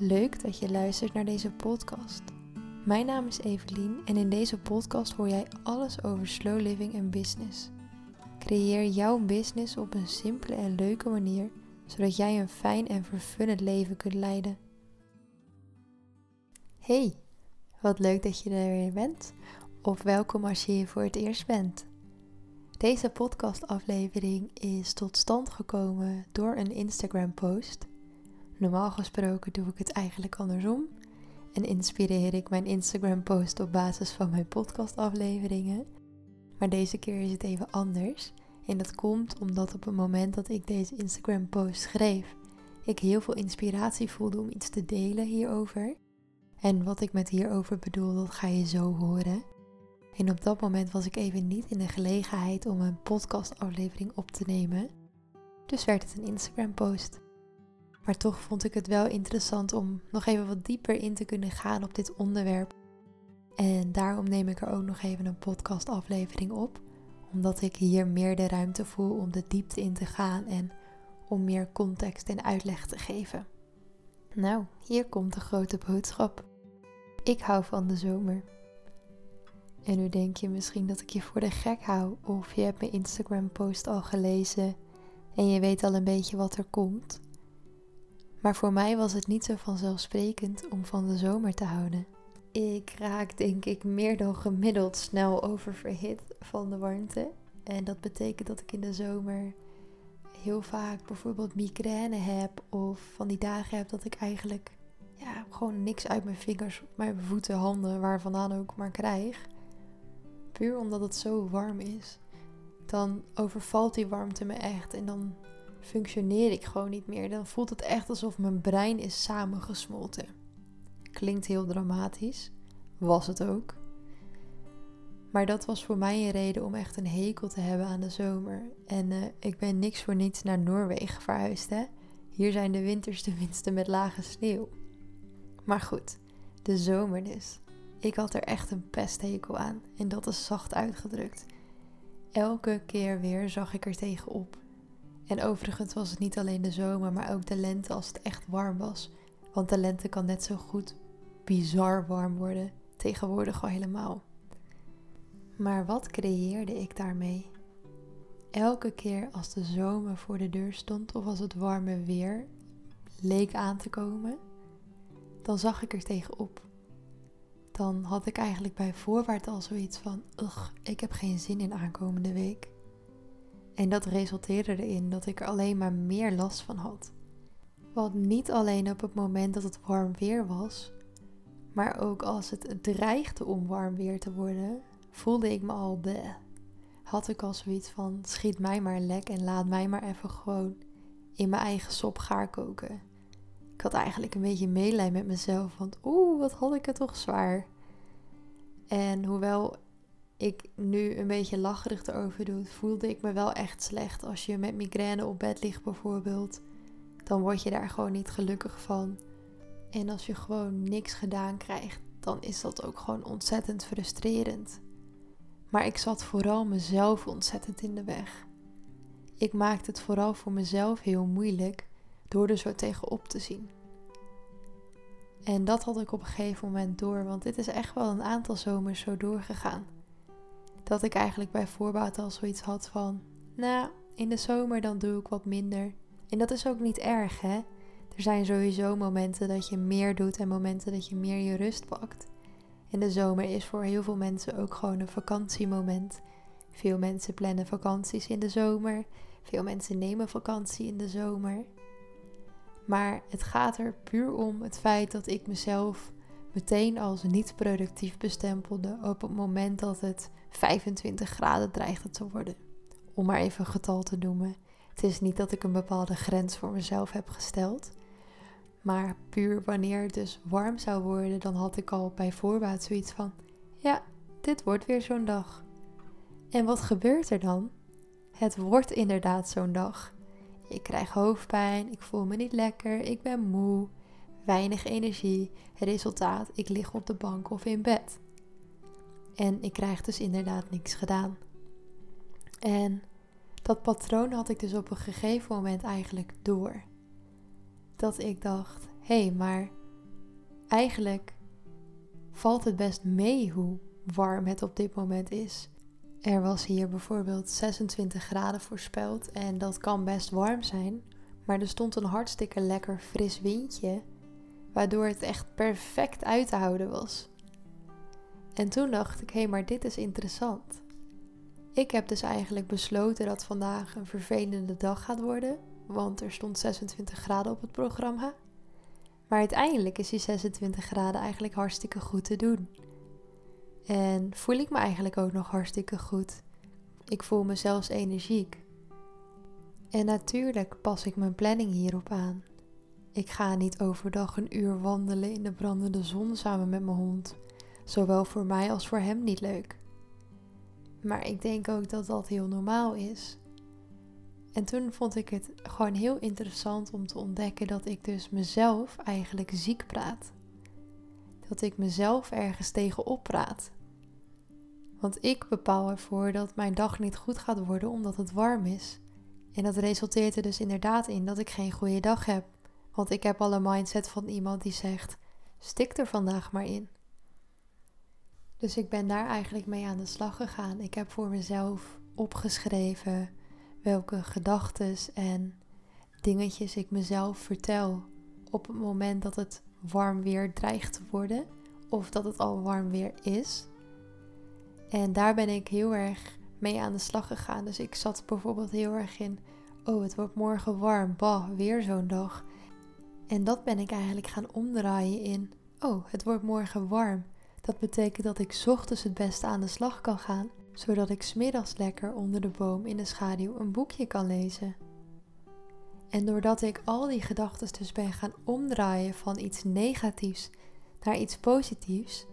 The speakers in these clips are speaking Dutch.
Leuk dat je luistert naar deze podcast. Mijn naam is Evelien en in deze podcast hoor jij alles over slow living en business. Creëer jouw business op een simpele en leuke manier, zodat jij een fijn en vervullend leven kunt leiden. Hey, wat leuk dat je er weer bent, of welkom als je hier voor het eerst bent. Deze podcastaflevering is tot stand gekomen door een Instagram-post. Normaal gesproken doe ik het eigenlijk andersom en inspireer ik mijn Instagram-post op basis van mijn podcastafleveringen. Maar deze keer is het even anders. En dat komt omdat op het moment dat ik deze Instagram-post schreef, ik heel veel inspiratie voelde om iets te delen hierover. En wat ik met hierover bedoel, dat ga je zo horen. En op dat moment was ik even niet in de gelegenheid om een podcastaflevering op te nemen. Dus werd het een Instagram-post. Maar toch vond ik het wel interessant om nog even wat dieper in te kunnen gaan op dit onderwerp. En daarom neem ik er ook nog even een podcastaflevering op, omdat ik hier meer de ruimte voel om de diepte in te gaan en om meer context en uitleg te geven. Nou, hier komt de grote boodschap. Ik hou van de zomer. En nu denk je misschien dat ik je voor de gek hou, of je hebt mijn Instagram-post al gelezen en je weet al een beetje wat er komt. Maar voor mij was het niet zo vanzelfsprekend om van de zomer te houden. Ik raak denk ik meer dan gemiddeld snel oververhit van de warmte. En dat betekent dat ik in de zomer heel vaak bijvoorbeeld migraine heb of van die dagen heb dat ik eigenlijk ja, gewoon niks uit mijn vingers, mijn voeten, handen, waar vandaan ook maar krijg. Puur omdat het zo warm is. Dan overvalt die warmte me echt en dan functioneer ik gewoon niet meer. Dan voelt het echt alsof mijn brein is samengesmolten. Klinkt heel dramatisch, was het ook. Maar dat was voor mij een reden om echt een hekel te hebben aan de zomer. En uh, ik ben niks voor niets naar Noorwegen verhuisd. Hè? Hier zijn de winters tenminste met lage sneeuw. Maar goed, de zomer dus. Ik had er echt een pesthekel aan. En dat is zacht uitgedrukt. Elke keer weer zag ik er tegenop. En overigens was het niet alleen de zomer, maar ook de lente als het echt warm was. Want de lente kan net zo goed bizar warm worden. Tegenwoordig al helemaal. Maar wat creëerde ik daarmee? Elke keer als de zomer voor de deur stond of als het warme weer leek aan te komen, dan zag ik er tegenop. Dan had ik eigenlijk bij voorwaarts al zoiets van: ugh, ik heb geen zin in aankomende week. En dat resulteerde erin dat ik er alleen maar meer last van had. Want niet alleen op het moment dat het warm weer was, maar ook als het dreigde om warm weer te worden, voelde ik me al bleh. Had ik al zoiets van: schiet mij maar lek en laat mij maar even gewoon in mijn eigen sop gaar koken. Ik had eigenlijk een beetje meelij met mezelf, want oeh, wat had ik het toch zwaar. En hoewel ik nu een beetje lacherig erover doe, voelde ik me wel echt slecht. Als je met migraine op bed ligt bijvoorbeeld, dan word je daar gewoon niet gelukkig van. En als je gewoon niks gedaan krijgt, dan is dat ook gewoon ontzettend frustrerend. Maar ik zat vooral mezelf ontzettend in de weg. Ik maakte het vooral voor mezelf heel moeilijk door er zo tegenop te zien. En dat had ik op een gegeven moment door, want dit is echt wel een aantal zomers zo doorgegaan dat ik eigenlijk bij voorbaat al zoiets had van, nou, in de zomer dan doe ik wat minder. En dat is ook niet erg, hè? Er zijn sowieso momenten dat je meer doet en momenten dat je meer je rust pakt. En de zomer is voor heel veel mensen ook gewoon een vakantiemoment. Veel mensen plannen vakanties in de zomer. Veel mensen nemen vakantie in de zomer. Maar het gaat er puur om het feit dat ik mezelf meteen als niet productief bestempelde op het moment dat het 25 graden dreigde te worden. Om maar even een getal te noemen. Het is niet dat ik een bepaalde grens voor mezelf heb gesteld. Maar puur wanneer het dus warm zou worden, dan had ik al bij voorbaat zoiets van: ja, dit wordt weer zo'n dag. En wat gebeurt er dan? Het wordt inderdaad zo'n dag. Ik krijg hoofdpijn, ik voel me niet lekker, ik ben moe, weinig energie. Resultaat, ik lig op de bank of in bed. En ik krijg dus inderdaad niks gedaan. En dat patroon had ik dus op een gegeven moment eigenlijk door. Dat ik dacht: hé, hey, maar eigenlijk valt het best mee hoe warm het op dit moment is. Er was hier bijvoorbeeld 26 graden voorspeld en dat kan best warm zijn, maar er stond een hartstikke lekker fris windje, waardoor het echt perfect uit te houden was. En toen dacht ik, hé, hey, maar dit is interessant. Ik heb dus eigenlijk besloten dat vandaag een vervelende dag gaat worden, want er stond 26 graden op het programma. Maar uiteindelijk is die 26 graden eigenlijk hartstikke goed te doen. En voel ik me eigenlijk ook nog hartstikke goed. Ik voel me zelfs energiek. En natuurlijk pas ik mijn planning hierop aan. Ik ga niet overdag een uur wandelen in de brandende zon samen met mijn hond. Zowel voor mij als voor hem niet leuk. Maar ik denk ook dat dat heel normaal is. En toen vond ik het gewoon heel interessant om te ontdekken dat ik dus mezelf eigenlijk ziek praat. Dat ik mezelf ergens tegenop praat. Want ik bepaal ervoor dat mijn dag niet goed gaat worden omdat het warm is. En dat resulteert er dus inderdaad in dat ik geen goede dag heb. Want ik heb al een mindset van iemand die zegt: stik er vandaag maar in. Dus ik ben daar eigenlijk mee aan de slag gegaan. Ik heb voor mezelf opgeschreven welke gedachten en dingetjes ik mezelf vertel op het moment dat het warm weer dreigt te worden of dat het al warm weer is. En daar ben ik heel erg mee aan de slag gegaan. Dus ik zat bijvoorbeeld heel erg in, oh het wordt morgen warm, bah, weer zo'n dag. En dat ben ik eigenlijk gaan omdraaien in, oh het wordt morgen warm. Dat betekent dat ik ochtends het beste aan de slag kan gaan zodat ik smiddags lekker onder de boom in de schaduw een boekje kan lezen. En doordat ik al die gedachten dus ben gaan omdraaien van iets negatiefs naar iets positiefs,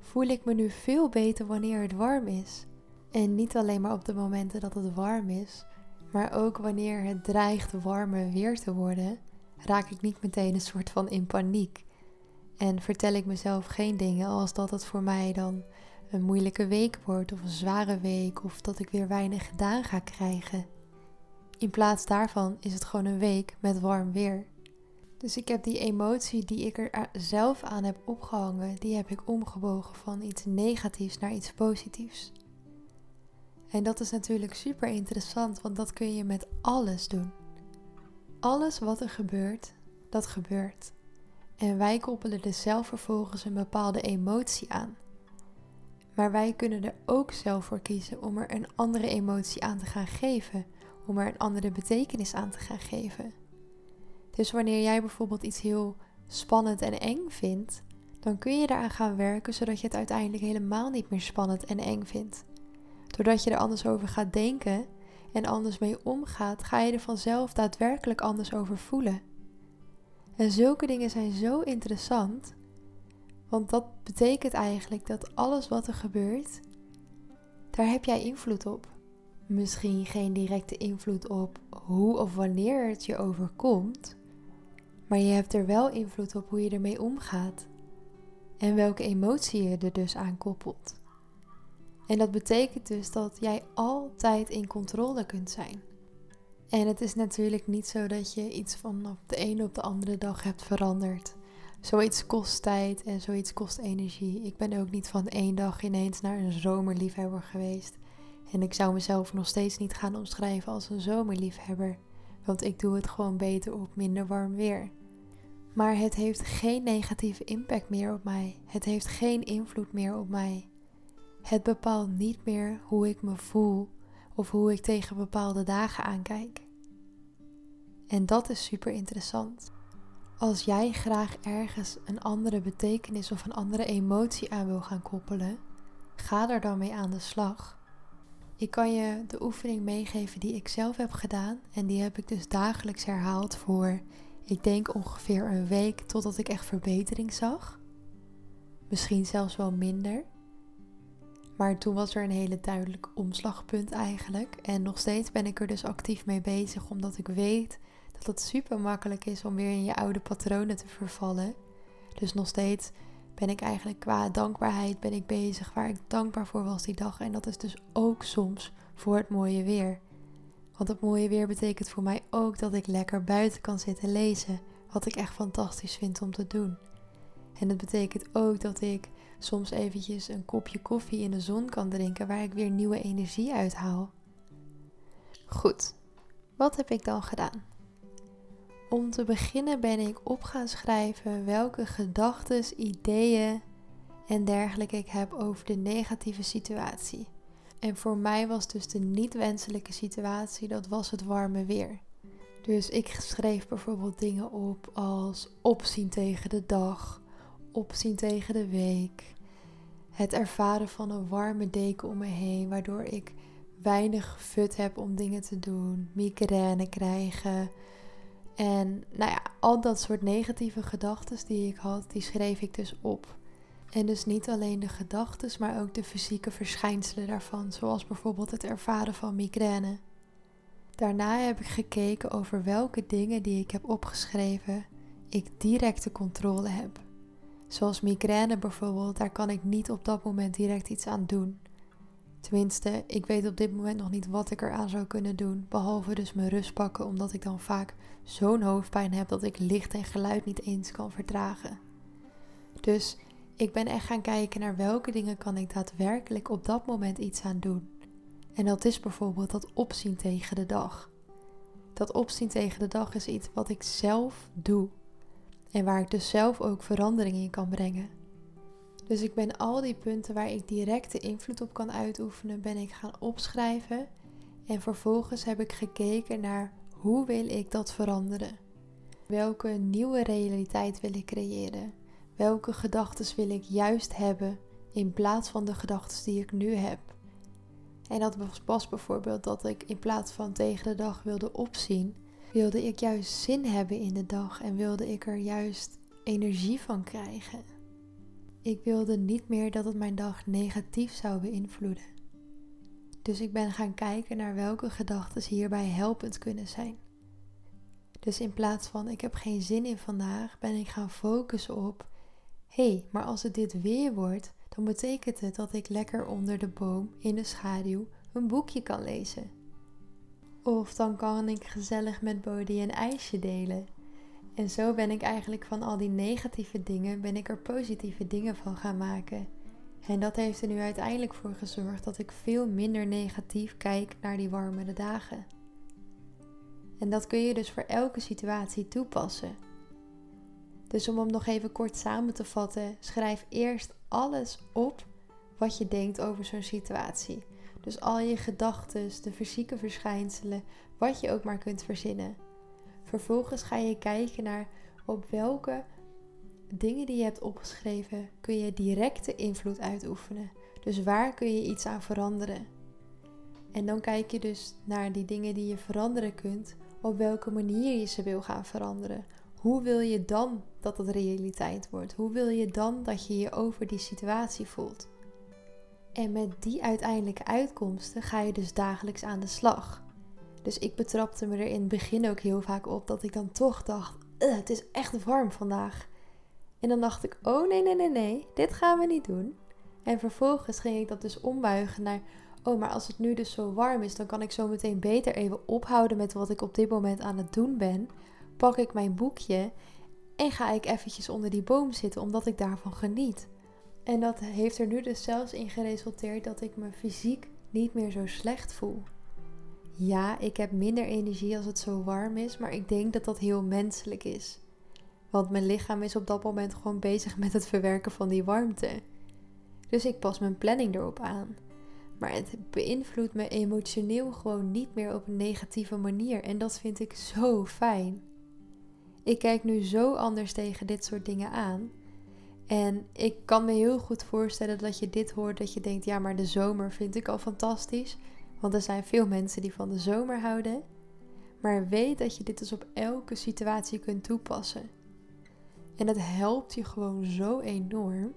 voel ik me nu veel beter wanneer het warm is. En niet alleen maar op de momenten dat het warm is, maar ook wanneer het dreigt warmer weer te worden, raak ik niet meteen een soort van in paniek. En vertel ik mezelf geen dingen als dat het voor mij dan een moeilijke week wordt of een zware week of dat ik weer weinig gedaan ga krijgen. In plaats daarvan is het gewoon een week met warm weer. Dus ik heb die emotie die ik er zelf aan heb opgehangen, die heb ik omgebogen van iets negatiefs naar iets positiefs. En dat is natuurlijk super interessant, want dat kun je met alles doen. Alles wat er gebeurt, dat gebeurt. En wij koppelen er zelf vervolgens een bepaalde emotie aan. Maar wij kunnen er ook zelf voor kiezen om er een andere emotie aan te gaan geven, om er een andere betekenis aan te gaan geven. Dus wanneer jij bijvoorbeeld iets heel spannend en eng vindt, dan kun je eraan gaan werken zodat je het uiteindelijk helemaal niet meer spannend en eng vindt. Doordat je er anders over gaat denken en anders mee omgaat, ga je er vanzelf daadwerkelijk anders over voelen. En zulke dingen zijn zo interessant, want dat betekent eigenlijk dat alles wat er gebeurt, daar heb jij invloed op. Misschien geen directe invloed op hoe of wanneer het je overkomt, maar je hebt er wel invloed op hoe je ermee omgaat en welke emotie je er dus aan koppelt. En dat betekent dus dat jij altijd in controle kunt zijn. En het is natuurlijk niet zo dat je iets van de ene op de andere dag hebt veranderd. Zoiets kost tijd en zoiets kost energie. Ik ben ook niet van één dag ineens naar een zomerliefhebber geweest. En ik zou mezelf nog steeds niet gaan omschrijven als een zomerliefhebber. Want ik doe het gewoon beter op minder warm weer. Maar het heeft geen negatieve impact meer op mij. Het heeft geen invloed meer op mij. Het bepaalt niet meer hoe ik me voel of hoe ik tegen bepaalde dagen aankijk. En dat is super interessant. Als jij graag ergens een andere betekenis of een andere emotie aan wil gaan koppelen, ga er dan mee aan de slag. Ik kan je de oefening meegeven die ik zelf heb gedaan en die heb ik dus dagelijks herhaald voor, ik denk ongeveer een week totdat ik echt verbetering zag. Misschien zelfs wel minder. Maar toen was er een hele duidelijk omslagpunt eigenlijk. En nog steeds ben ik er dus actief mee bezig, omdat ik weet dat het super makkelijk is om weer in je oude patronen te vervallen. Dus nog steeds ben ik eigenlijk qua dankbaarheid ben ik bezig waar ik dankbaar voor was die dag. En dat is dus ook soms voor het mooie weer. Want het mooie weer betekent voor mij ook dat ik lekker buiten kan zitten lezen. Wat ik echt fantastisch vind om te doen. En dat betekent ook dat ik soms eventjes een kopje koffie in de zon kan drinken waar ik weer nieuwe energie uithaal. Goed, wat heb ik dan gedaan? Om te beginnen ben ik op gaan schrijven welke gedachten, ideeën en dergelijke ik heb over de negatieve situatie. En voor mij was dus de niet wenselijke situatie, dat was het warme weer. Dus ik schreef bijvoorbeeld dingen op als opzien tegen de dag, opzien tegen de week, het ervaren van een warme deken om me heen, waardoor ik weinig fut heb om dingen te doen, migraine krijgen. En nou ja, al dat soort negatieve gedachten die ik had, die schreef ik dus op. En dus niet alleen de gedachten, maar ook de fysieke verschijnselen daarvan, zoals bijvoorbeeld het ervaren van migraine. Daarna heb ik gekeken over welke dingen die ik heb opgeschreven ik directe controle heb. Zoals migraine bijvoorbeeld, daar kan ik niet op dat moment direct iets aan doen. Tenminste, ik weet op dit moment nog niet wat ik eraan zou kunnen doen, behalve dus mijn rust pakken, omdat ik dan vaak zo'n hoofdpijn heb dat ik licht en geluid niet eens kan verdragen. Dus ik ben echt gaan kijken naar welke dingen kan ik daadwerkelijk op dat moment iets aan doen. En dat is bijvoorbeeld dat opzien tegen de dag. Dat opzien tegen de dag is iets wat ik zelf doe. En waar ik dus zelf ook verandering in kan brengen. Dus ik ben al die punten waar ik directe invloed op kan uitoefenen, ben ik gaan opschrijven. En vervolgens heb ik gekeken naar hoe wil ik dat veranderen? Welke nieuwe realiteit wil ik creëren? Welke gedachten wil ik juist hebben in plaats van de gedachten die ik nu heb? En dat was bijvoorbeeld dat ik in plaats van tegen de dag wilde opzien, wilde ik juist zin hebben in de dag en wilde ik er juist energie van krijgen. Ik wilde niet meer dat het mijn dag negatief zou beïnvloeden. Dus ik ben gaan kijken naar welke gedachten hierbij helpend kunnen zijn. Dus in plaats van ik heb geen zin in vandaag, ben ik gaan focussen op: hé, hey, maar als het dit weer wordt, dan betekent het dat ik lekker onder de boom in de schaduw een boekje kan lezen. Of dan kan ik gezellig met Bodie een ijsje delen. En zo ben ik eigenlijk van al die negatieve dingen, ben ik er positieve dingen van gaan maken. En dat heeft er nu uiteindelijk voor gezorgd dat ik veel minder negatief kijk naar die warmere dagen. En dat kun je dus voor elke situatie toepassen. Dus om hem nog even kort samen te vatten, schrijf eerst alles op wat je denkt over zo'n situatie. Dus al je gedachten, de fysieke verschijnselen, wat je ook maar kunt verzinnen. Vervolgens ga je kijken naar op welke dingen die je hebt opgeschreven kun je directe invloed uitoefenen. Dus waar kun je iets aan veranderen? En dan kijk je dus naar die dingen die je veranderen kunt, op welke manier je ze wil gaan veranderen. Hoe wil je dan dat het realiteit wordt? Hoe wil je dan dat je je over die situatie voelt? En met die uiteindelijke uitkomsten ga je dus dagelijks aan de slag. Dus ik betrapte me er in het begin ook heel vaak op dat ik dan toch dacht: het is echt warm vandaag. En dan dacht ik: oh nee, nee, nee, nee, dit gaan we niet doen. En vervolgens ging ik dat dus ombuigen naar: oh, maar als het nu dus zo warm is, dan kan ik zo meteen beter even ophouden met wat ik op dit moment aan het doen ben. Pak ik mijn boekje en ga ik eventjes onder die boom zitten, omdat ik daarvan geniet. En dat heeft er nu dus zelfs in geresulteerd dat ik me fysiek niet meer zo slecht voel. Ja, ik heb minder energie als het zo warm is, maar ik denk dat dat heel menselijk is. Want mijn lichaam is op dat moment gewoon bezig met het verwerken van die warmte. Dus ik pas mijn planning erop aan. Maar het beïnvloedt me emotioneel gewoon niet meer op een negatieve manier. En dat vind ik zo fijn. Ik kijk nu zo anders tegen dit soort dingen aan. En ik kan me heel goed voorstellen dat je dit hoort, dat je denkt, ja, maar de zomer vind ik al fantastisch. Want er zijn veel mensen die van de zomer houden. Maar weet dat je dit dus op elke situatie kunt toepassen. En het helpt je gewoon zo enorm.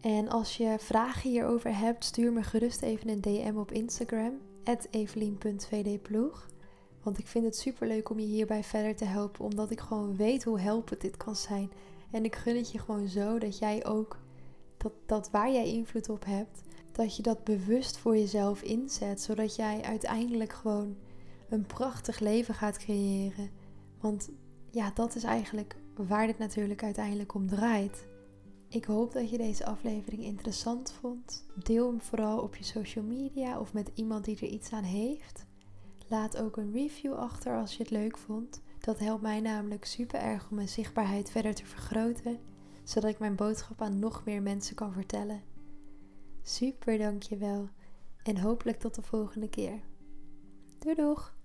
En als je vragen hierover hebt, stuur me gerust even een DM op Instagram, evelien.vdploeg. Want ik vind het super leuk om je hierbij verder te helpen, omdat ik gewoon weet hoe helpend dit kan zijn. En ik gun het je gewoon zo dat jij ook, dat, dat waar jij invloed op hebt, dat je dat bewust voor jezelf inzet, zodat jij uiteindelijk gewoon een prachtig leven gaat creëren. Want ja, dat is eigenlijk waar dit natuurlijk uiteindelijk om draait. Ik hoop dat je deze aflevering interessant vond. Deel hem vooral op je social media of met iemand die er iets aan heeft. Laat ook een review achter als je het leuk vond. Dat helpt mij namelijk super erg om mijn zichtbaarheid verder te vergroten, zodat ik mijn boodschap aan nog meer mensen kan vertellen. Super dankjewel en hopelijk tot de volgende keer. Doei doeg!